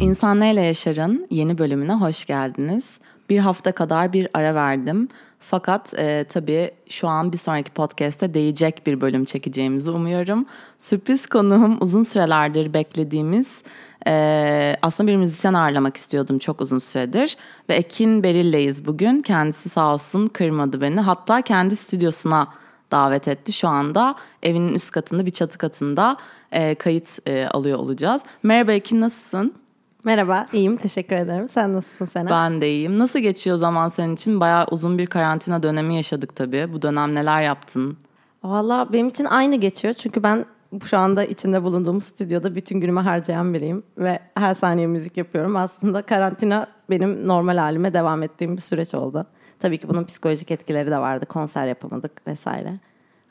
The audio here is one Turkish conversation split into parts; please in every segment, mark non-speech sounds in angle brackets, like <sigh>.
İnsan Neyle Yaşar'ın yeni bölümüne hoş geldiniz. Bir hafta kadar bir ara verdim. Fakat e, tabii şu an bir sonraki podcast'te değecek bir bölüm çekeceğimizi umuyorum. Sürpriz konuğum uzun sürelerdir beklediğimiz e, aslında bir müzisyen ağırlamak istiyordum çok uzun süredir. Ve Ekin Beril'leyiz bugün. Kendisi sağ olsun kırmadı beni. Hatta kendi stüdyosuna davet etti. Şu anda evinin üst katında bir çatı katında e, kayıt e, alıyor olacağız. Merhaba Ekin nasılsın? Merhaba, iyiyim. Teşekkür ederim. Sen nasılsın Sena? Ben de iyiyim. Nasıl geçiyor zaman senin için? Bayağı uzun bir karantina dönemi yaşadık tabii. Bu dönem neler yaptın? Valla benim için aynı geçiyor. Çünkü ben şu anda içinde bulunduğum stüdyoda bütün günümü harcayan biriyim. Ve her saniye müzik yapıyorum. Aslında karantina benim normal halime devam ettiğim bir süreç oldu. Tabii ki bunun psikolojik etkileri de vardı. Konser yapamadık vesaire.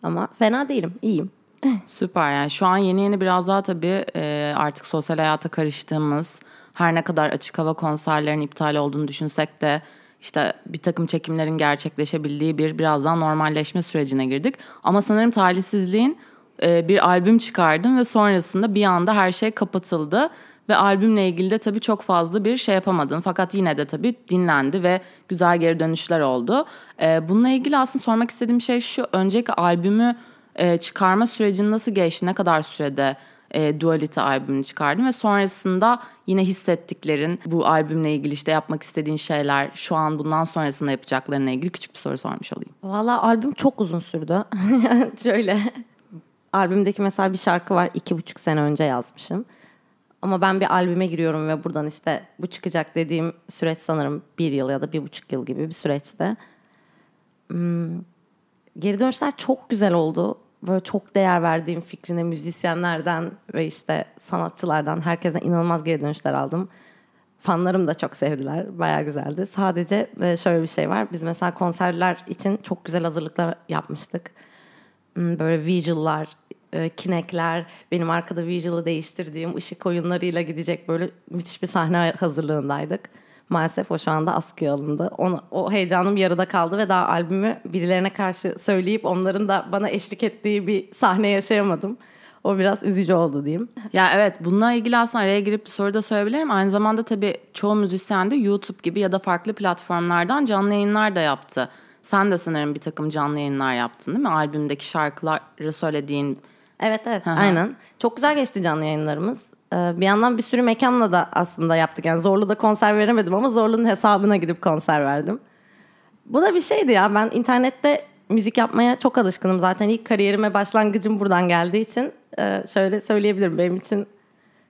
Ama fena değilim, iyiyim. <laughs> Süper yani şu an yeni yeni biraz daha tabii e, artık sosyal hayata karıştığımız her ne kadar açık hava konserlerin iptal olduğunu düşünsek de işte bir takım çekimlerin gerçekleşebildiği bir biraz daha normalleşme sürecine girdik. Ama sanırım talihsizliğin e, bir albüm çıkardım ve sonrasında bir anda her şey kapatıldı. Ve albümle ilgili de tabii çok fazla bir şey yapamadın. Fakat yine de tabii dinlendi ve güzel geri dönüşler oldu. E, bununla ilgili aslında sormak istediğim şey şu. Önceki albümü e, çıkarma sürecin nasıl geçti? Ne kadar sürede e, Duality albümünü çıkardın ve sonrasında yine hissettiklerin bu albümle ilgili işte yapmak istediğin şeyler şu an bundan sonrasında yapacaklarına ilgili küçük bir soru sormuş olayım. Valla albüm çok uzun sürdü. <laughs> Şöyle albümdeki mesela bir şarkı var iki buçuk sene önce yazmışım. Ama ben bir albüme giriyorum ve buradan işte bu çıkacak dediğim süreç sanırım bir yıl ya da bir buçuk yıl gibi bir süreçte. Hmm, geri dönüşler çok güzel oldu. Böyle çok değer verdiğim fikrine müzisyenlerden ve işte sanatçılardan herkesten inanılmaz geri dönüşler aldım. Fanlarım da çok sevdiler. Bayağı güzeldi. Sadece e, şöyle bir şey var. Biz mesela konserler için çok güzel hazırlıklar yapmıştık. Hmm, böyle visual'lar, e, kinekler, benim arkada visual'ı değiştirdiğim ışık oyunlarıyla gidecek böyle müthiş bir sahne hazırlığındaydık. Maalesef o şu anda askıya alındı. Onu, o heyecanım yarıda kaldı ve daha albümü birilerine karşı söyleyip onların da bana eşlik ettiği bir sahne yaşayamadım. O biraz üzücü oldu diyeyim. Ya evet bununla ilgili aslında araya girip bir soru da söyleyebilirim. Aynı zamanda tabii çoğu müzisyen de YouTube gibi ya da farklı platformlardan canlı yayınlar da yaptı. Sen de sanırım bir takım canlı yayınlar yaptın değil mi? Albümdeki şarkıları söylediğin Evet evet aynen. Çok güzel geçti canlı yayınlarımız. Ee, bir yandan bir sürü mekanla da aslında yaptık. Yani Zorlu da konser veremedim ama Zorlu'nun hesabına gidip konser verdim. Bu da bir şeydi ya. Ben internette müzik yapmaya çok alışkınım. Zaten ilk kariyerime başlangıcım buradan geldiği için e, şöyle söyleyebilirim. Benim için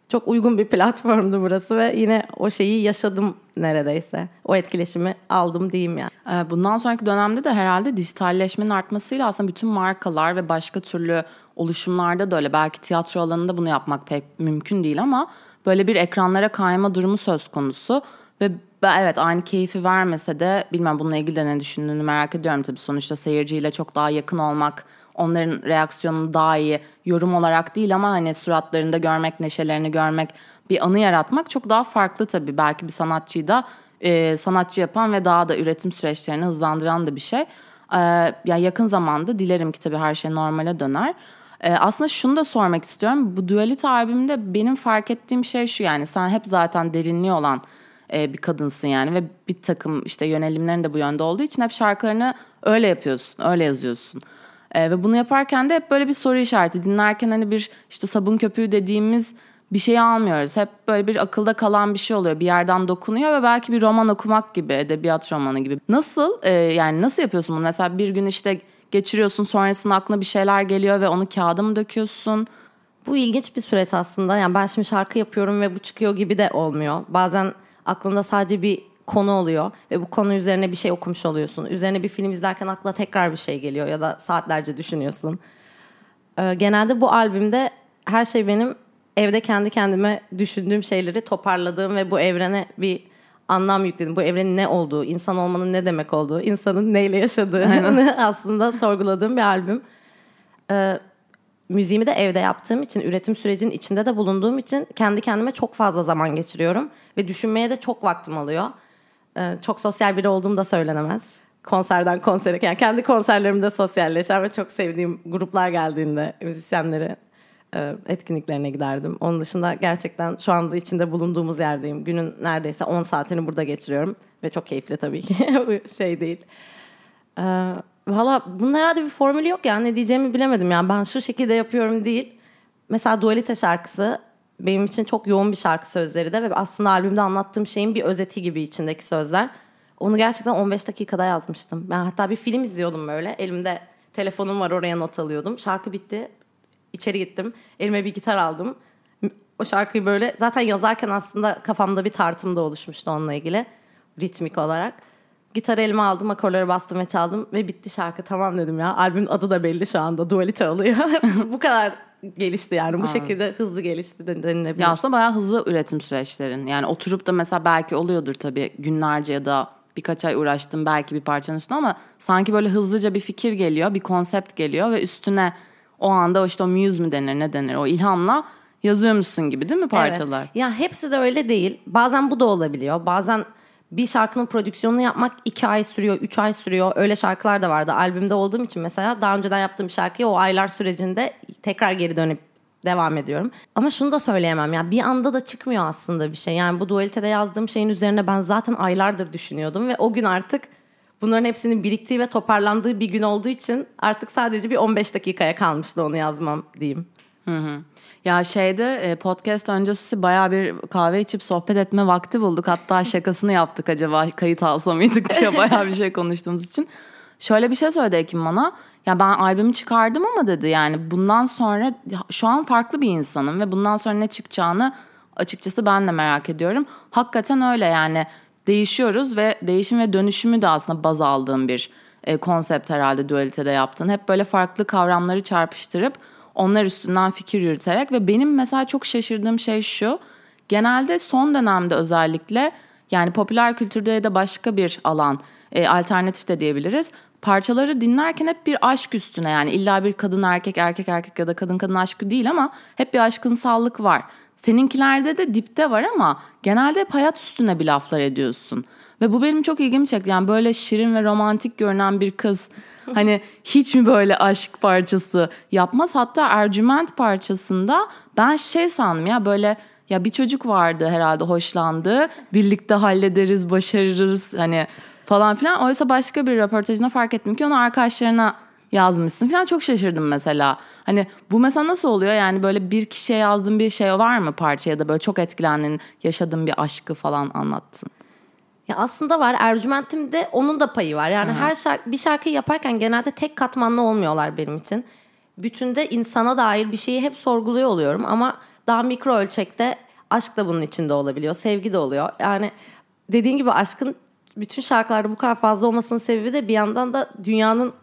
çok uygun bir platformdu burası ve yine o şeyi yaşadım neredeyse. O etkileşimi aldım diyeyim yani. Ee, bundan sonraki dönemde de herhalde dijitalleşmenin artmasıyla aslında bütün markalar ve başka türlü oluşumlarda da öyle. Belki tiyatro alanında bunu yapmak pek mümkün değil ama böyle bir ekranlara kayma durumu söz konusu. Ve evet aynı keyfi vermese de bilmem bununla ilgili de ne düşündüğünü merak ediyorum tabii. Sonuçta seyirciyle çok daha yakın olmak, onların reaksiyonunu daha iyi yorum olarak değil ama hani suratlarında görmek, neşelerini görmek, bir anı yaratmak çok daha farklı tabii. Belki bir sanatçıyı da e, sanatçı yapan ve daha da üretim süreçlerini hızlandıran da bir şey. E, yani yakın zamanda dilerim ki tabii her şey normale döner. E, aslında şunu da sormak istiyorum. Bu Duality albümünde benim fark ettiğim şey şu yani sen hep zaten derinliği olan e, bir kadınsın yani ve bir takım işte yönelimlerin de bu yönde olduğu için hep şarkılarını öyle yapıyorsun, öyle yazıyorsun. E, ve bunu yaparken de hep böyle bir soru işareti dinlerken hani bir işte sabun köpüğü dediğimiz bir şey almıyoruz. Hep böyle bir akılda kalan bir şey oluyor. Bir yerden dokunuyor ve belki bir roman okumak gibi, edebiyat romanı gibi. Nasıl e, yani nasıl yapıyorsun bunu? Mesela bir gün işte geçiriyorsun sonrasında aklına bir şeyler geliyor ve onu kağıda mı döküyorsun? Bu ilginç bir süreç aslında. Yani ben şimdi şarkı yapıyorum ve bu çıkıyor gibi de olmuyor. Bazen aklında sadece bir konu oluyor ve bu konu üzerine bir şey okumuş oluyorsun. Üzerine bir film izlerken aklına tekrar bir şey geliyor ya da saatlerce düşünüyorsun. Ee, genelde bu albümde her şey benim evde kendi kendime düşündüğüm şeyleri toparladığım ve bu evrene bir anlam yükledim. Bu evrenin ne olduğu, insan olmanın ne demek olduğu, insanın neyle yaşadığını <laughs> aslında sorguladığım bir albüm. Ee, müziğimi de evde yaptığım için, üretim sürecinin içinde de bulunduğum için kendi kendime çok fazla zaman geçiriyorum. Ve düşünmeye de çok vaktim alıyor. Ee, çok sosyal biri olduğum da söylenemez. Konserden konsere, yani kendi konserlerimde sosyalleşen ve çok sevdiğim gruplar geldiğinde müzisyenleri etkinliklerine giderdim. Onun dışında gerçekten şu anda içinde bulunduğumuz yerdeyim. Günün neredeyse 10 saatini burada geçiriyorum. Ve çok keyifli tabii ki. <laughs> Bu şey değil. Ee, Valla bunun herhalde bir formülü yok ya. Ne diyeceğimi bilemedim. Yani ben şu şekilde yapıyorum değil. Mesela Dualite şarkısı benim için çok yoğun bir şarkı sözleri de ve aslında albümde anlattığım şeyin bir özeti gibi içindeki sözler. Onu gerçekten 15 dakikada yazmıştım. Ben hatta bir film izliyordum böyle. Elimde telefonum var oraya not alıyordum. Şarkı bitti. İçeri gittim. Elime bir gitar aldım. O şarkıyı böyle zaten yazarken aslında kafamda bir tartım da oluşmuştu onunla ilgili. Ritmik olarak. Gitarı elime aldım, akorları bastım ve çaldım ve bitti şarkı. Tamam dedim ya. Albümün adı da belli şu anda. Dualite oluyor. <laughs> Bu kadar gelişti yani. Bu Aa. şekilde hızlı gelişti denilebilir. Ya aslında bayağı hızlı üretim süreçlerin. Yani oturup da mesela belki oluyordur tabii günlerce ya da birkaç ay uğraştım belki bir parçanın üstüne ama sanki böyle hızlıca bir fikir geliyor, bir konsept geliyor ve üstüne o anda işte o muse mi denir ne denir o ilhamla yazıyormuşsun gibi değil mi parçalar? Evet. Ya hepsi de öyle değil. Bazen bu da olabiliyor. Bazen bir şarkının prodüksiyonunu yapmak iki ay sürüyor, üç ay sürüyor. Öyle şarkılar da vardı. Albümde olduğum için mesela daha önceden yaptığım şarkıyı o aylar sürecinde tekrar geri dönüp devam ediyorum. Ama şunu da söyleyemem ya bir anda da çıkmıyor aslında bir şey. Yani bu dualitede yazdığım şeyin üzerine ben zaten aylardır düşünüyordum ve o gün artık bunların hepsinin biriktiği ve toparlandığı bir gün olduğu için artık sadece bir 15 dakikaya kalmıştı onu yazmam diyeyim. Hı hı. Ya şeyde e, podcast öncesi baya bir kahve içip sohbet etme vakti bulduk. Hatta şakasını yaptık acaba kayıt alsa mıydık diye <laughs> baya bir şey konuştuğumuz için. Şöyle bir şey söyledi Ekim bana. Ya ben albümü çıkardım ama dedi yani bundan sonra şu an farklı bir insanım ve bundan sonra ne çıkacağını açıkçası ben de merak ediyorum. Hakikaten öyle yani değişiyoruz ve değişim ve dönüşümü de aslında baz aldığım bir e, konsept herhalde dualitede yaptın. Hep böyle farklı kavramları çarpıştırıp onlar üstünden fikir yürüterek ve benim mesela çok şaşırdığım şey şu. Genelde son dönemde özellikle yani popüler kültürde da başka bir alan e, alternatif de diyebiliriz. Parçaları dinlerken hep bir aşk üstüne yani illa bir kadın erkek erkek erkek ya da kadın kadın aşkı değil ama hep bir aşkın sağlık var. Seninkilerde de dipte var ama genelde hep hayat üstüne bir laflar ediyorsun. Ve bu benim çok ilgimi çekti. Yani böyle şirin ve romantik görünen bir kız hani hiç mi böyle aşk parçası yapmaz? Hatta Ercüment parçasında ben şey sandım ya böyle ya bir çocuk vardı herhalde hoşlandı. Birlikte hallederiz, başarırız hani falan filan. Oysa başka bir röportajına fark ettim ki onu arkadaşlarına yazmışsın falan çok şaşırdım mesela. Hani bu mesela nasıl oluyor yani böyle bir kişiye yazdığın bir şey var mı parça ya da böyle çok etkilendin yaşadığın bir aşkı falan anlattın. Ya aslında var Ercüment'imde onun da payı var. Yani Hı. her şarkı, bir şarkıyı yaparken genelde tek katmanlı olmuyorlar benim için. Bütünde insana dair bir şeyi hep sorguluyor oluyorum ama daha mikro ölçekte aşk da bunun içinde olabiliyor, sevgi de oluyor. Yani dediğin gibi aşkın bütün şarkılarda bu kadar fazla olmasının sebebi de bir yandan da dünyanın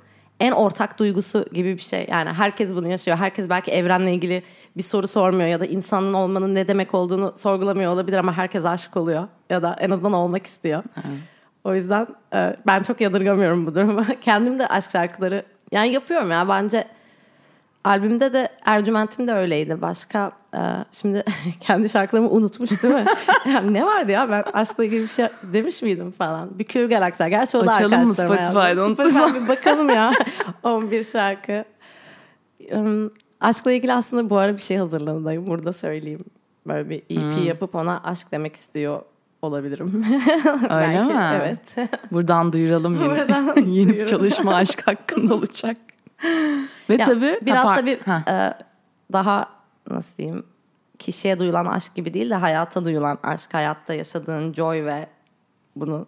en ortak duygusu gibi bir şey. Yani herkes bunu yaşıyor. Herkes belki evrenle ilgili bir soru sormuyor ya da insanın olmanın ne demek olduğunu sorgulamıyor olabilir ama herkes aşık oluyor ya da en azından olmak istiyor. Evet. O yüzden e, ben çok yadırgamıyorum bu durumu. <laughs> Kendim de aşk şarkıları yani yapıyorum ya bence albümde de Ercüment'im de öyleydi. Başka e, şimdi <laughs> kendi şarkılarımı unutmuş değil mi? <laughs> yani ne vardı ya ben aşkla ilgili bir şey demiş miydim falan. Bir Kür Galaxy. Gerçi o da Açalım mı Spotify'da unutursan. bakalım ya <laughs> 11 şarkı. Um, aşkla ilgili aslında bu ara bir şey hazırlanıyorum. Burada söyleyeyim. Böyle bir EP hmm. yapıp ona aşk demek istiyor olabilirim. Öyle Belki, mi? Evet. Buradan duyuralım yine. Buradan Yeni bir çalışma aşk hakkında olacak. Ve ya, tabii biraz apar- tabii e, daha nasıl diyeyim kişiye duyulan aşk gibi değil de hayata duyulan aşk, hayatta yaşadığın joy ve bunu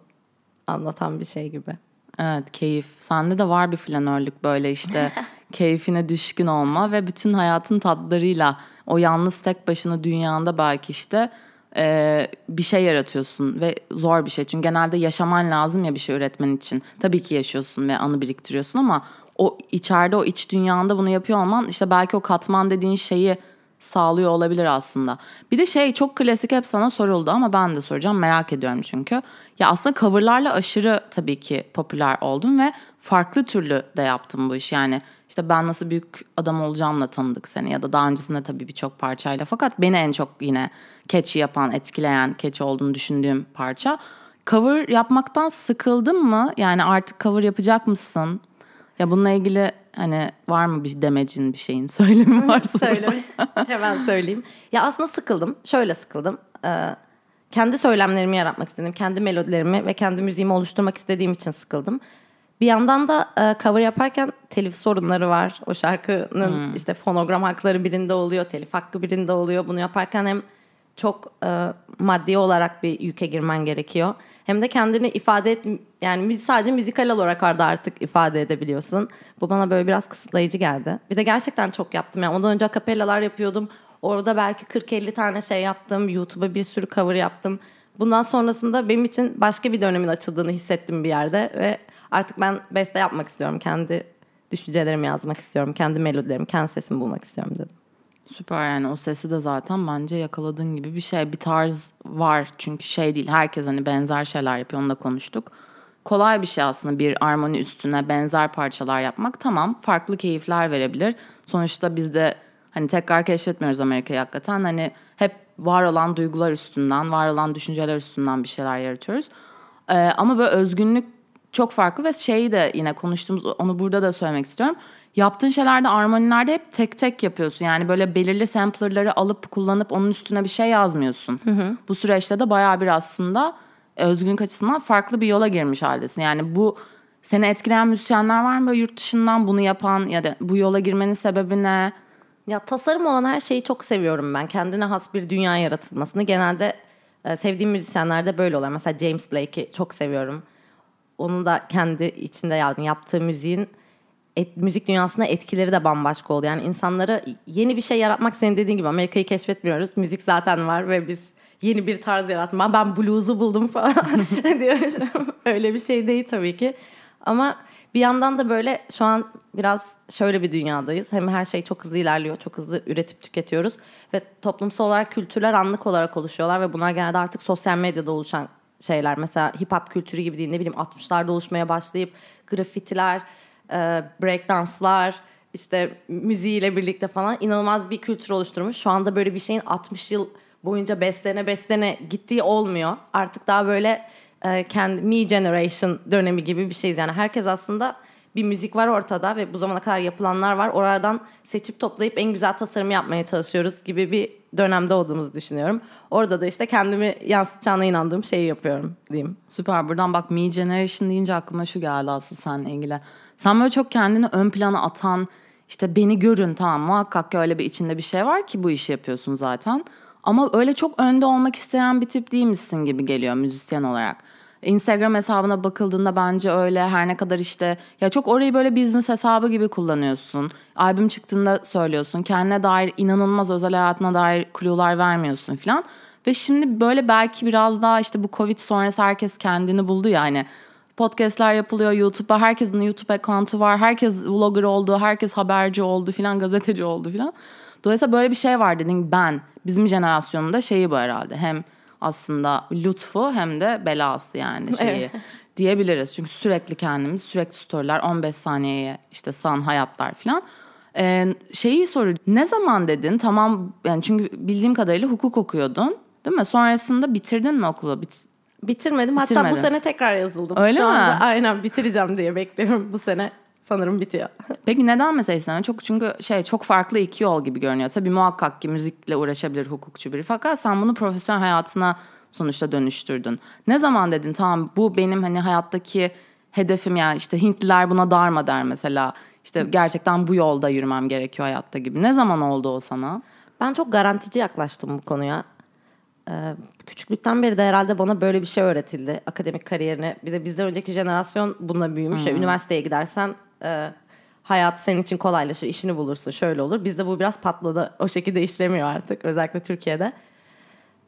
anlatan bir şey gibi. Evet keyif. Sende de var bir flanörlük böyle işte <laughs> keyfine düşkün olma ve bütün hayatın tatlarıyla o yalnız tek başına dünyanda belki işte e, bir şey yaratıyorsun ve zor bir şey. Çünkü genelde yaşaman lazım ya bir şey üretmen için. Tabii ki yaşıyorsun ve anı biriktiriyorsun ama o içeride o iç dünyanda bunu yapıyor olman işte belki o katman dediğin şeyi sağlıyor olabilir aslında. Bir de şey çok klasik hep sana soruldu ama ben de soracağım merak ediyorum çünkü. Ya aslında coverlarla aşırı tabii ki popüler oldum ve farklı türlü de yaptım bu iş. Yani işte ben nasıl büyük adam olacağımla tanıdık seni ya da daha öncesinde tabii birçok parçayla. Fakat beni en çok yine catchy yapan, etkileyen, catchy olduğunu düşündüğüm parça. Cover yapmaktan sıkıldın mı? Yani artık cover yapacak mısın? Ya bununla ilgili hani var mı bir demecin bir şeyin söylemi <laughs> varsa Söyle. Hemen söyleyeyim. Ya aslında sıkıldım. Şöyle sıkıldım. Ee, kendi söylemlerimi yaratmak istedim. Kendi melodilerimi ve kendi müziğimi oluşturmak istediğim için sıkıldım. Bir yandan da e, cover yaparken telif sorunları var. O şarkının işte fonogram hakları birinde oluyor, telif hakkı birinde oluyor. Bunu yaparken hem çok e, maddi olarak bir yüke girmen gerekiyor. Hem de kendini ifade et yani sadece müzikal olarak orada artık ifade edebiliyorsun. Bu bana böyle biraz kısıtlayıcı geldi. Bir de gerçekten çok yaptım. Yani ondan önce akapellalar yapıyordum. Orada belki 40-50 tane şey yaptım. YouTube'a bir sürü cover yaptım. Bundan sonrasında benim için başka bir dönemin açıldığını hissettim bir yerde ve artık ben beste yapmak istiyorum. Kendi düşüncelerimi yazmak istiyorum. Kendi melodilerimi, kendi sesimi bulmak istiyorum dedim. Süper yani o sesi de zaten bence yakaladığın gibi bir şey. Bir tarz var çünkü şey değil herkes hani benzer şeyler yapıyor onu da konuştuk. Kolay bir şey aslında bir armoni üstüne benzer parçalar yapmak tamam farklı keyifler verebilir. Sonuçta biz de hani tekrar keşfetmiyoruz Amerika'yı hakikaten hani hep var olan duygular üstünden var olan düşünceler üstünden bir şeyler yaratıyoruz. Ee, ama böyle özgünlük çok farklı ve şeyi de yine konuştuğumuz onu burada da söylemek istiyorum. Yaptığın şeylerde armonilerde hep tek tek yapıyorsun. Yani böyle belirli samplerları alıp kullanıp onun üstüne bir şey yazmıyorsun. Bu süreçte de bayağı bir aslında özgünlük açısından farklı bir yola girmiş haldesin. Yani bu seni etkileyen müzisyenler var mı böyle yurt dışından bunu yapan ya da bu yola girmenin sebebi ne? Ya tasarım olan her şeyi çok seviyorum ben. Kendine has bir dünya yaratılmasını. Genelde e, sevdiğim müzisyenlerde böyle oluyor. Mesela James Blake'i çok seviyorum. Onun da kendi içinde yani yaptığı müziğin et, müzik dünyasına etkileri de bambaşka oldu. Yani insanlara yeni bir şey yaratmak senin dediğin gibi Amerika'yı keşfetmiyoruz. Müzik zaten var ve biz yeni bir tarz yaratma. Ben blues'u buldum falan <laughs> diyorum. Öyle bir şey değil tabii ki. Ama bir yandan da böyle şu an biraz şöyle bir dünyadayız. Hem her şey çok hızlı ilerliyor, çok hızlı üretip tüketiyoruz. Ve toplumsal olarak kültürler anlık olarak oluşuyorlar ve bunlar genelde artık sosyal medyada oluşan şeyler. Mesela hip hop kültürü gibi değil ne bileyim 60'larda oluşmaya başlayıp grafitiler, e, breakdanslar, işte müziğiyle birlikte falan inanılmaz bir kültür oluşturmuş. Şu anda böyle bir şeyin 60 yıl boyunca beslene beslene gittiği olmuyor. Artık daha böyle e, kendi me generation dönemi gibi bir şeyiz. Yani herkes aslında bir müzik var ortada ve bu zamana kadar yapılanlar var. Oradan seçip toplayıp en güzel tasarımı yapmaya çalışıyoruz gibi bir dönemde olduğumuzu düşünüyorum. Orada da işte kendimi yansıtacağına inandığım şeyi yapıyorum diyeyim. Süper. Buradan bak Me Generation deyince aklıma şu geldi aslında seninle ilgili. Sen böyle çok kendini ön plana atan, işte beni görün tamam muhakkak ki öyle bir içinde bir şey var ki bu işi yapıyorsun zaten. Ama öyle çok önde olmak isteyen bir tip değil misin gibi geliyor müzisyen olarak. Instagram hesabına bakıldığında bence öyle her ne kadar işte ya çok orayı böyle business hesabı gibi kullanıyorsun. Albüm çıktığında söylüyorsun. Kendine dair inanılmaz özel hayatına dair clue'lar vermiyorsun falan. Ve şimdi böyle belki biraz daha işte bu Covid sonrası herkes kendini buldu yani. Podcast'ler yapılıyor YouTube'a. Herkesin YouTube account'u var. Herkes vlogger oldu. Herkes haberci oldu filan. Gazeteci oldu filan. Dolayısıyla böyle bir şey var dedin ben. Bizim jenerasyonunda şeyi bu herhalde. Hem aslında lütfu hem de belası yani şeyi Evet. diyebiliriz. Çünkü sürekli kendimiz sürekli storyler 15 saniyeye işte san hayatlar falan. Ee, şeyi soru ne zaman dedin tamam yani çünkü bildiğim kadarıyla hukuk okuyordun değil mi? Sonrasında bitirdin mi okulu? Bit- Bitirmedim. Hatta Bitirmedin. bu sene tekrar yazıldım. Öyle Şu mi? anda aynen bitireceğim diye bekliyorum. Bu sene sanırım bitiyor. <laughs> Peki neden mesela İslam? Çok çünkü şey çok farklı iki yol gibi görünüyor. Tabii muhakkak ki müzikle uğraşabilir hukukçu biri. Fakat sen bunu profesyonel hayatına sonuçta dönüştürdün. Ne zaman dedin tamam bu benim hani hayattaki hedefim yani işte Hintliler buna darma der mesela. İşte gerçekten bu yolda yürümem gerekiyor hayatta gibi. Ne zaman oldu o sana? Ben çok garantici yaklaştım bu konuya. Ee, küçüklükten beri de herhalde bana böyle bir şey öğretildi. Akademik kariyerine. Bir de bizden önceki jenerasyon bununla büyümüş. Ya, üniversiteye gidersen e, hayat senin için kolaylaşır. işini bulursun. Şöyle olur. Bizde bu biraz patladı. O şekilde işlemiyor artık. Özellikle Türkiye'de.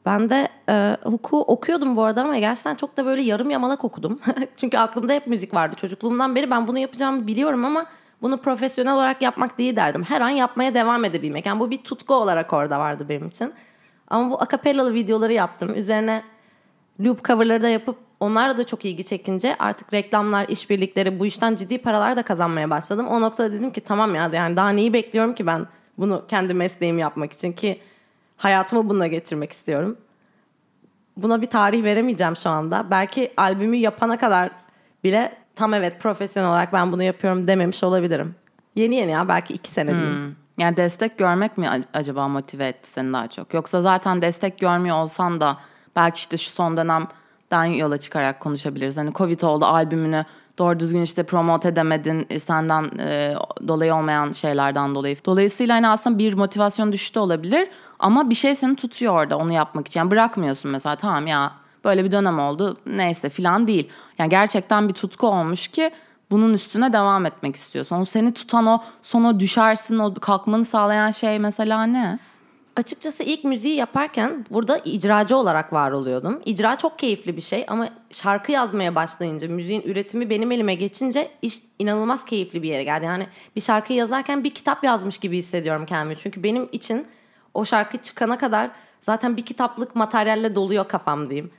Ben de e, hukuku okuyordum bu arada ama gerçekten çok da böyle yarım yamalak okudum. <laughs> Çünkü aklımda hep müzik vardı. Çocukluğumdan beri ben bunu yapacağımı biliyorum ama bunu profesyonel olarak yapmak değil derdim. Her an yapmaya devam edebilmek. Yani bu bir tutku olarak orada vardı benim için. Ama bu akapellalı videoları yaptım. Üzerine loop coverları da yapıp onlarla da çok ilgi çekince artık reklamlar, işbirlikleri bu işten ciddi paralar da kazanmaya başladım. O noktada dedim ki tamam ya yani daha neyi bekliyorum ki ben bunu kendi mesleğimi yapmak için ki hayatımı bununla geçirmek istiyorum. Buna bir tarih veremeyeceğim şu anda. Belki albümü yapana kadar bile tam evet profesyonel olarak ben bunu yapıyorum dememiş olabilirim. Yeni yeni ya belki iki sene diyeyim. Yani destek görmek mi acaba motive etti seni daha çok? Yoksa zaten destek görmüyor olsan da belki işte şu son dönemden yola çıkarak konuşabiliriz. Hani Covid oldu albümünü doğru düzgün işte promote edemedin e, senden e, dolayı olmayan şeylerden dolayı. Dolayısıyla hani aslında bir motivasyon düştü olabilir ama bir şey seni tutuyor orada onu yapmak için. Yani bırakmıyorsun mesela tamam ya böyle bir dönem oldu neyse filan değil. Yani gerçekten bir tutku olmuş ki bunun üstüne devam etmek istiyorsun. O seni tutan o sonra düşersin o kalkmanı sağlayan şey mesela ne? Açıkçası ilk müziği yaparken burada icracı olarak var oluyordum. İcra çok keyifli bir şey ama şarkı yazmaya başlayınca, müziğin üretimi benim elime geçince iş inanılmaz keyifli bir yere geldi. Yani bir şarkıyı yazarken bir kitap yazmış gibi hissediyorum kendimi. Çünkü benim için o şarkı çıkana kadar zaten bir kitaplık materyalle doluyor kafam diyeyim.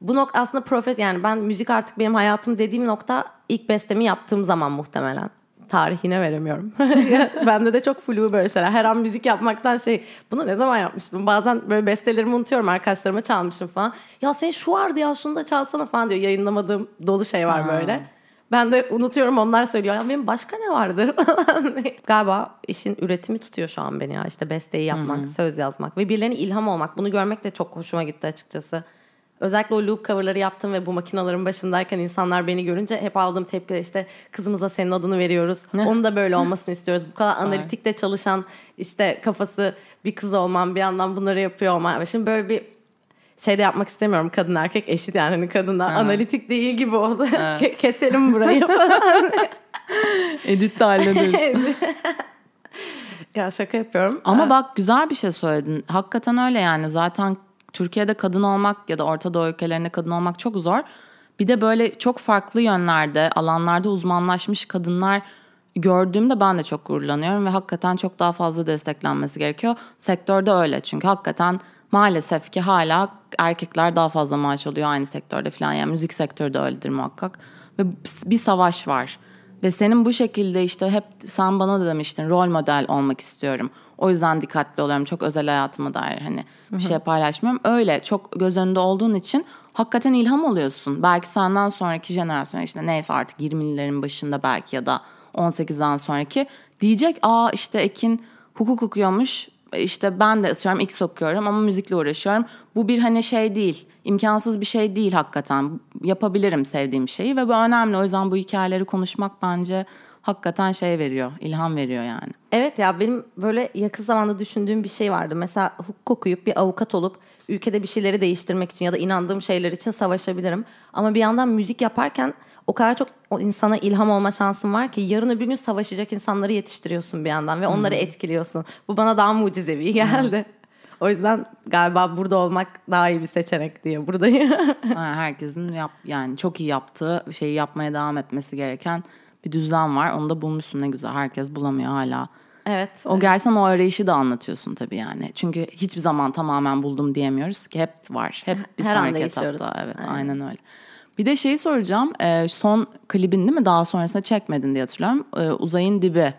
Bu nokta aslında profes yani ben müzik artık benim hayatım dediğim nokta ilk bestemi yaptığım zaman muhtemelen. Tarihine veremiyorum. <laughs> Bende de çok flu böyle şeyler. Her an müzik yapmaktan şey bunu ne zaman yapmıştım? Bazen böyle bestelerimi unutuyorum arkadaşlarıma çalmışım falan. Ya senin şu vardı ya şunu da çalsana falan diyor. Yayınlamadığım dolu şey var böyle. Ben de unutuyorum onlar söylüyor. Ya benim başka ne vardı. <laughs> Galiba işin üretimi tutuyor şu an beni ya. İşte besteyi yapmak, söz yazmak ve birilerine ilham olmak. Bunu görmek de çok hoşuma gitti açıkçası. Özellikle o loop coverları yaptım ve bu makinaların başındayken insanlar beni görünce hep aldığım tepkiler işte kızımıza senin adını veriyoruz. Onun da böyle olmasını istiyoruz. Bu kadar analitikte çalışan işte kafası bir kız olmam bir yandan bunları yapıyor olmam. Şimdi böyle bir şey de yapmak istemiyorum kadın erkek eşit yani hani kadınlar analitik değil gibi oldu. <laughs> Ke- Keselim burayı falan. <laughs> Edit de hallederiz. <laughs> ya şaka yapıyorum. Ama bak güzel bir şey söyledin. Hakikaten öyle yani zaten Türkiye'de kadın olmak ya da Orta Doğu ülkelerinde kadın olmak çok zor. Bir de böyle çok farklı yönlerde, alanlarda uzmanlaşmış kadınlar gördüğümde ben de çok gururlanıyorum ve hakikaten çok daha fazla desteklenmesi gerekiyor. Sektörde öyle çünkü hakikaten maalesef ki hala erkekler daha fazla maaş alıyor aynı sektörde falan. Yani müzik sektörü de öyledir muhakkak. Ve bir savaş var. Ve senin bu şekilde işte hep sen bana da demiştin rol model olmak istiyorum. O yüzden dikkatli oluyorum. Çok özel hayatıma dair hani bir şey paylaşmıyorum. Öyle çok göz önünde olduğun için hakikaten ilham oluyorsun. Belki senden sonraki jenerasyon işte neyse artık 20'lilerin başında belki ya da 18'den sonraki diyecek aa işte Ekin hukuk okuyormuş işte ben de ısıyorum X okuyorum ama müzikle uğraşıyorum. Bu bir hani şey değil imkansız bir şey değil hakikaten yapabilirim sevdiğim şeyi ve bu önemli o yüzden bu hikayeleri konuşmak bence hakikaten şey veriyor ilham veriyor yani. Evet ya benim böyle yakın zamanda düşündüğüm bir şey vardı. Mesela hukuk okuyup bir avukat olup ülkede bir şeyleri değiştirmek için ya da inandığım şeyler için savaşabilirim. Ama bir yandan müzik yaparken o kadar çok o insana ilham olma şansın var ki yarın öbür gün savaşacak insanları yetiştiriyorsun bir yandan ve onları etkiliyorsun. Bu bana daha mucizevi geldi. O yüzden galiba burada olmak daha iyi bir seçenek diye buradayım. Herkesin yap, yani çok iyi yaptığı şeyi yapmaya devam etmesi gereken bir düzen var. Onu da bulmuşsun ne güzel. Herkes bulamıyor hala. evet. O gerçekten o arayışı da anlatıyorsun tabii yani. Çünkü hiçbir zaman tamamen buldum diyemiyoruz ki hep var. Hep bir Her sonraki etapta. Evet aynen. öyle. Bir de şeyi soracağım. Ee, son klibin değil mi? Daha sonrasında çekmedin diye hatırlıyorum. Ee, Uzayın Dibi.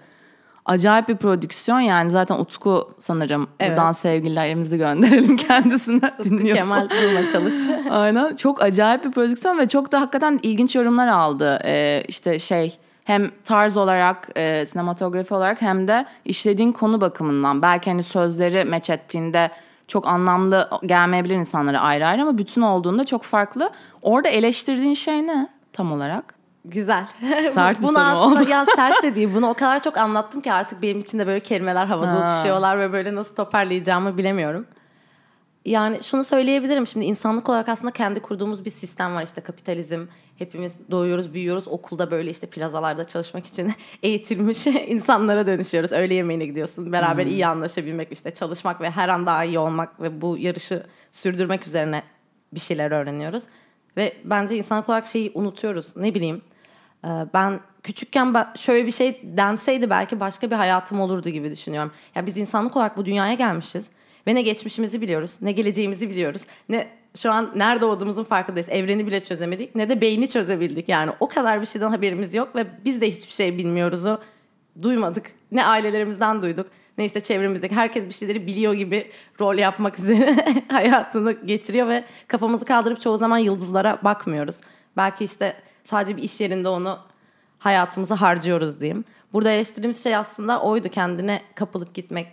Acayip bir prodüksiyon yani zaten Utku sanırım. Evet. Buradan sevgilerimizi gönderelim <laughs> kendisine. Dinliyorsa. Kemal bulma çalış. Aynen çok acayip bir prodüksiyon ve çok da hakikaten ilginç yorumlar aldı. Ee, işte şey hem tarz olarak, e, sinematografi olarak hem de işlediğin konu bakımından. Belki hani sözleri meç ettiğinde çok anlamlı gelmeyebilir insanlara ayrı ayrı ama bütün olduğunda çok farklı. Orada eleştirdiğin şey ne tam olarak? Güzel. <laughs> Sert bunu aslında oldu. ya sert de değil. Bunu o kadar çok anlattım ki artık benim için de böyle kelimeler havada Ha. uçuşuyorlar ve böyle nasıl toparlayacağımı bilemiyorum. Yani şunu söyleyebilirim şimdi insanlık olarak aslında kendi kurduğumuz bir sistem var işte kapitalizm. Hepimiz doğuyoruz, büyüyoruz. Okulda böyle işte plazalarda çalışmak için <laughs> eğitilmiş <laughs> insanlara dönüşüyoruz. Öğle yemeğine gidiyorsun. Beraber iyi anlaşabilmek, işte çalışmak ve her an daha iyi olmak ve bu yarışı sürdürmek üzerine bir şeyler öğreniyoruz. Ve bence insanlık olarak şeyi unutuyoruz. Ne bileyim ee, Ben küçükken şöyle bir şey denseydi belki başka bir hayatım olurdu gibi düşünüyorum. Ya biz insanlık olarak bu dünyaya gelmişiz ve ne geçmişimizi biliyoruz, ne geleceğimizi biliyoruz, ne şu an nerede olduğumuzun farkındayız. Evreni bile çözemedik, ne de beyni çözebildik. Yani o kadar bir şeyden haberimiz yok ve biz de hiçbir şey bilmiyoruzu duymadık. Ne ailelerimizden duyduk, ne işte çevremizdeki herkes bir şeyleri biliyor gibi rol yapmak <laughs> üzere hayatını geçiriyor ve kafamızı kaldırıp çoğu zaman yıldızlara bakmıyoruz. Belki işte sadece bir iş yerinde onu hayatımızı harcıyoruz diyeyim. Burada eleştirdiğimiz şey aslında oydu kendine kapılıp gitmek.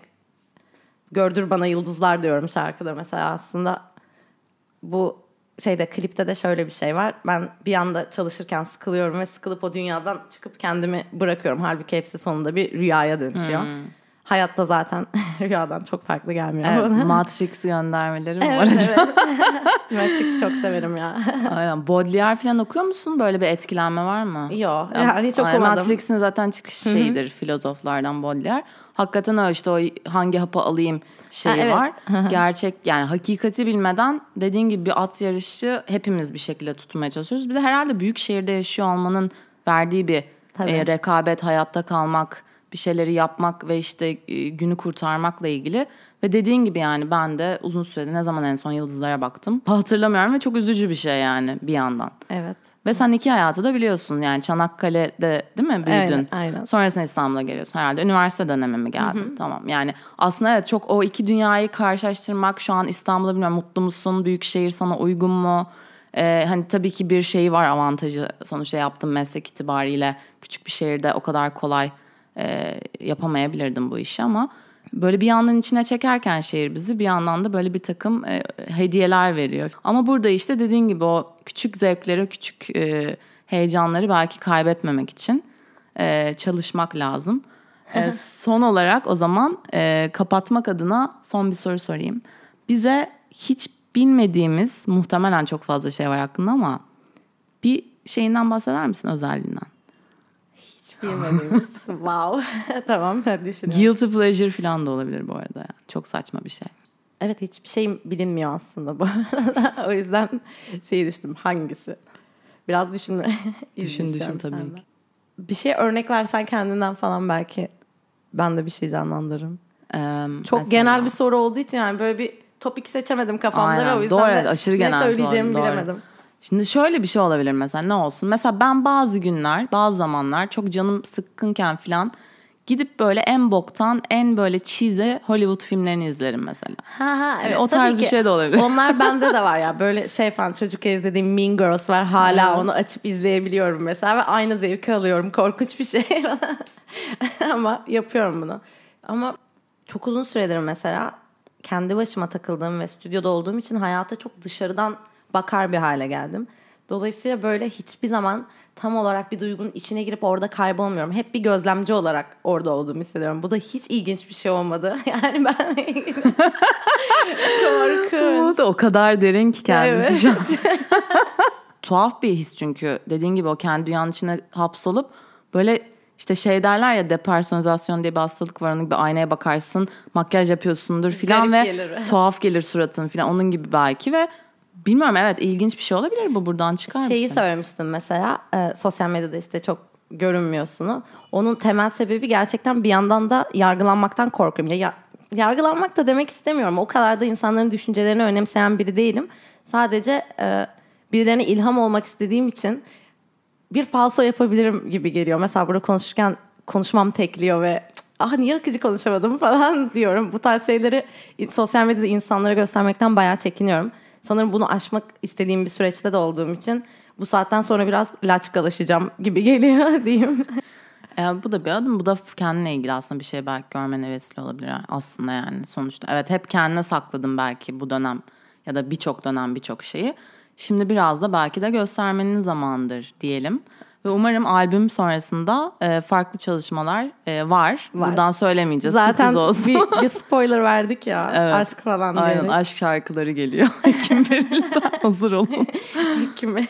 Gördür bana yıldızlar diyorum şarkıda mesela aslında. Bu şeyde klipte de şöyle bir şey var. Ben bir anda çalışırken sıkılıyorum ve sıkılıp o dünyadan çıkıp kendimi bırakıyorum. Halbuki hepsi sonunda bir rüyaya dönüşüyor. Hmm. Hayatta zaten <laughs> rüyadan çok farklı gelmiyor Evet, bana. Matrix göndermeleri mi var acaba? evet. <laughs> <laughs> Matrix çok severim ya. Aynen. Baudelaire falan okuyor musun? Böyle bir etkilenme var mı? Yok yani hiç okumadım. Matrix'in zaten çıkış şeyidir filozoflardan Baudelaire. Hakikaten öyle işte o hangi hapı alayım şeyi Ha, evet. var. Gerçek yani hakikati bilmeden dediğin gibi bir at yarışı hepimiz bir şekilde tutmaya çalışıyoruz. Bir de herhalde büyük şehirde yaşıyor olmanın verdiği bir Tabii. e, rekabet, hayatta kalmak, bir şeyleri yapmak ve işte e, günü kurtarmakla ilgili. Ve dediğin gibi yani ben de uzun süredir ne zaman en son yıldızlara baktım hatırlamıyorum ve çok üzücü bir şey yani bir yandan. Evet. Ve sen iki hayatı da biliyorsun yani Çanakkale'de değil mi büyüdün? Aynen, aynen. Sonrasında İstanbul'a geliyorsun herhalde. Üniversite dönemi mi geldi? Tamam yani aslında evet çok o iki dünyayı karşılaştırmak şu an İstanbul'da bilmiyorum mutlu musun? Büyük şehir sana uygun mu? Ee, hani tabii ki bir şeyi var avantajı sonuçta yaptığım meslek itibariyle küçük bir şehirde o kadar kolay e, yapamayabilirdim bu işi ama böyle bir yandan içine çekerken şehir bizi bir yandan da böyle bir takım e, hediyeler veriyor. Ama burada işte dediğin gibi o küçük zevkleri, küçük e, heyecanları belki kaybetmemek için e, çalışmak lazım. E, son olarak o zaman e, kapatmak adına son bir soru sorayım. Bize hiç bilmediğimiz muhtemelen çok fazla şey var hakkında ama bir şeyinden bahseder misin özelliğinden? Hiç bilmediğimiz. <laughs> wow. <laughs> tamam düşünüyorum. Guilty pleasure falan da olabilir bu arada. Yani. Çok saçma bir şey. Evet hiçbir şey bilinmiyor aslında bu <laughs> o yüzden şeyi düşündüm hangisi? Biraz. <laughs> Düşün, düşün istiyorum tabii senden. ki. Bir şey örnek versen kendinden falan belki ben de bir şey canlandırırım. Ee, Çok mesela- genel bir soru olduğu için yani böyle bir topik seçemedim kafamda Aynen, ve o yüzden doğru, de aşırı genel ne söyleyeceğimi doğru. bilemedim. Şimdi şöyle bir şey olabilir mesela ne olsun? Mesela ben bazı günler, bazı zamanlar çok canım sıkkınken falan gidip böyle en boktan, en böyle cheesy Hollywood filmlerini izlerim mesela. Ha ha evet. o tarz bir ki. şey de olabilir. Onlar bende de var ya. <laughs> Böyle şey falan çocuk izlediğim Mean Girls var. Hala onu açıp izleyebiliyorum mesela ve aynı zevki alıyorum. Korkunç bir şey. <laughs> Ama yapıyorum bunu. Ama çok uzun süredir mesela kendi başıma takıldığım ve stüdyoda olduğum için hayata çok dışarıdan bakar bir hale geldim. Dolayısıyla böyle hiçbir zaman tam olarak bir duygunun içine girip orada kaybolmuyorum. Hep bir gözlemci olarak orada olduğumu hissediyorum. Bu da hiç ilginç bir şey olmadı. <laughs> Yani ben korkunç. da o kadar derin ki kendisi Evet. şu an. <laughs> Tuhaf bir his çünkü dediğin gibi o kendi dünyanın içine hapsolup böyle işte şey derler ya depersonalizasyon diye bir hastalık var onun gibi aynaya bakarsın makyaj yapıyorsundur filan ve gelir. tuhaf gelir suratın filan onun gibi belki ve bilmiyorum evet ilginç bir şey olabilir bu buradan çıkar Şeyi mısın? söylemiştim mesela e, sosyal medyada işte çok görünmüyorsun. Onun temel sebebi gerçekten bir yandan da yargılanmaktan korkuyorum. Ya, ya- yargılanmak da demek istemiyorum. O kadar da insanların düşüncelerini önemseyen biri değilim. Sadece e, birilerine ilham olmak istediğim için bir falso yapabilirim gibi geliyor. Mesela burada konuşurken konuşmam tekliyor ve ah niye akıcı konuşamadım falan <laughs> diyorum. Bu tarz şeyleri sosyal medyada insanlara göstermekten bayağı çekiniyorum. Sanırım bunu aşmak istediğim bir süreçte de olduğum için bu saatten sonra biraz laçkalaşacağım gibi <laughs> geliyor diyeyim. E, bu da bir adım. Bu da kendine ilgili aslında bir şey belki görmene vesile olabilir aslında yani sonuçta. Evet hep kendine sakladım belki bu dönem ya da birçok dönem birçok şeyi. Şimdi biraz da belki de göstermenin zamanıdır diyelim. Ve umarım albüm sonrasında e, farklı çalışmalar e, var. Var. Buradan söylemeyeceğiz. Zaten sürpriz olsun. bir, <laughs> bir spoiler verdik ya. Evet. Aşk falan Aynen diyerek. aşk şarkıları geliyor. <laughs> Kim Beril'den <laughs> hazır olun. Kimi?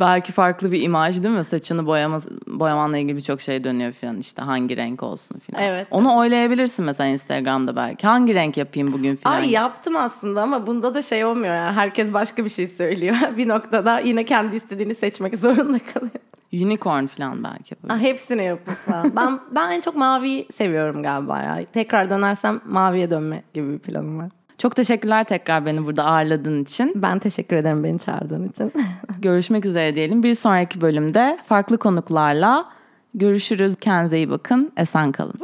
Belki farklı bir imaj değil mi? Saçını boyama, boyamanla ilgili birçok şey dönüyor falan işte hangi renk olsun falan. Evet. Onu oylayabilirsin mesela Instagram'da belki. Hangi renk yapayım bugün falan. Ay yaptım aslında ama bunda da şey olmuyor yani. Herkes başka bir şey söylüyor. bir noktada yine kendi istediğini seçmek zorunda kalıyor. Unicorn falan belki Ah, yapabilirsin. hepsini yapıp falan. ben, ben en çok maviyi seviyorum galiba ya. Tekrar dönersem maviye dönme gibi bir planım var. Çok teşekkürler tekrar beni burada ağırladığın için. Ben teşekkür ederim beni çağırdığın için. <laughs> Görüşmek üzere diyelim. Bir sonraki bölümde farklı konuklarla görüşürüz. Kendinize iyi bakın. Esen kalın.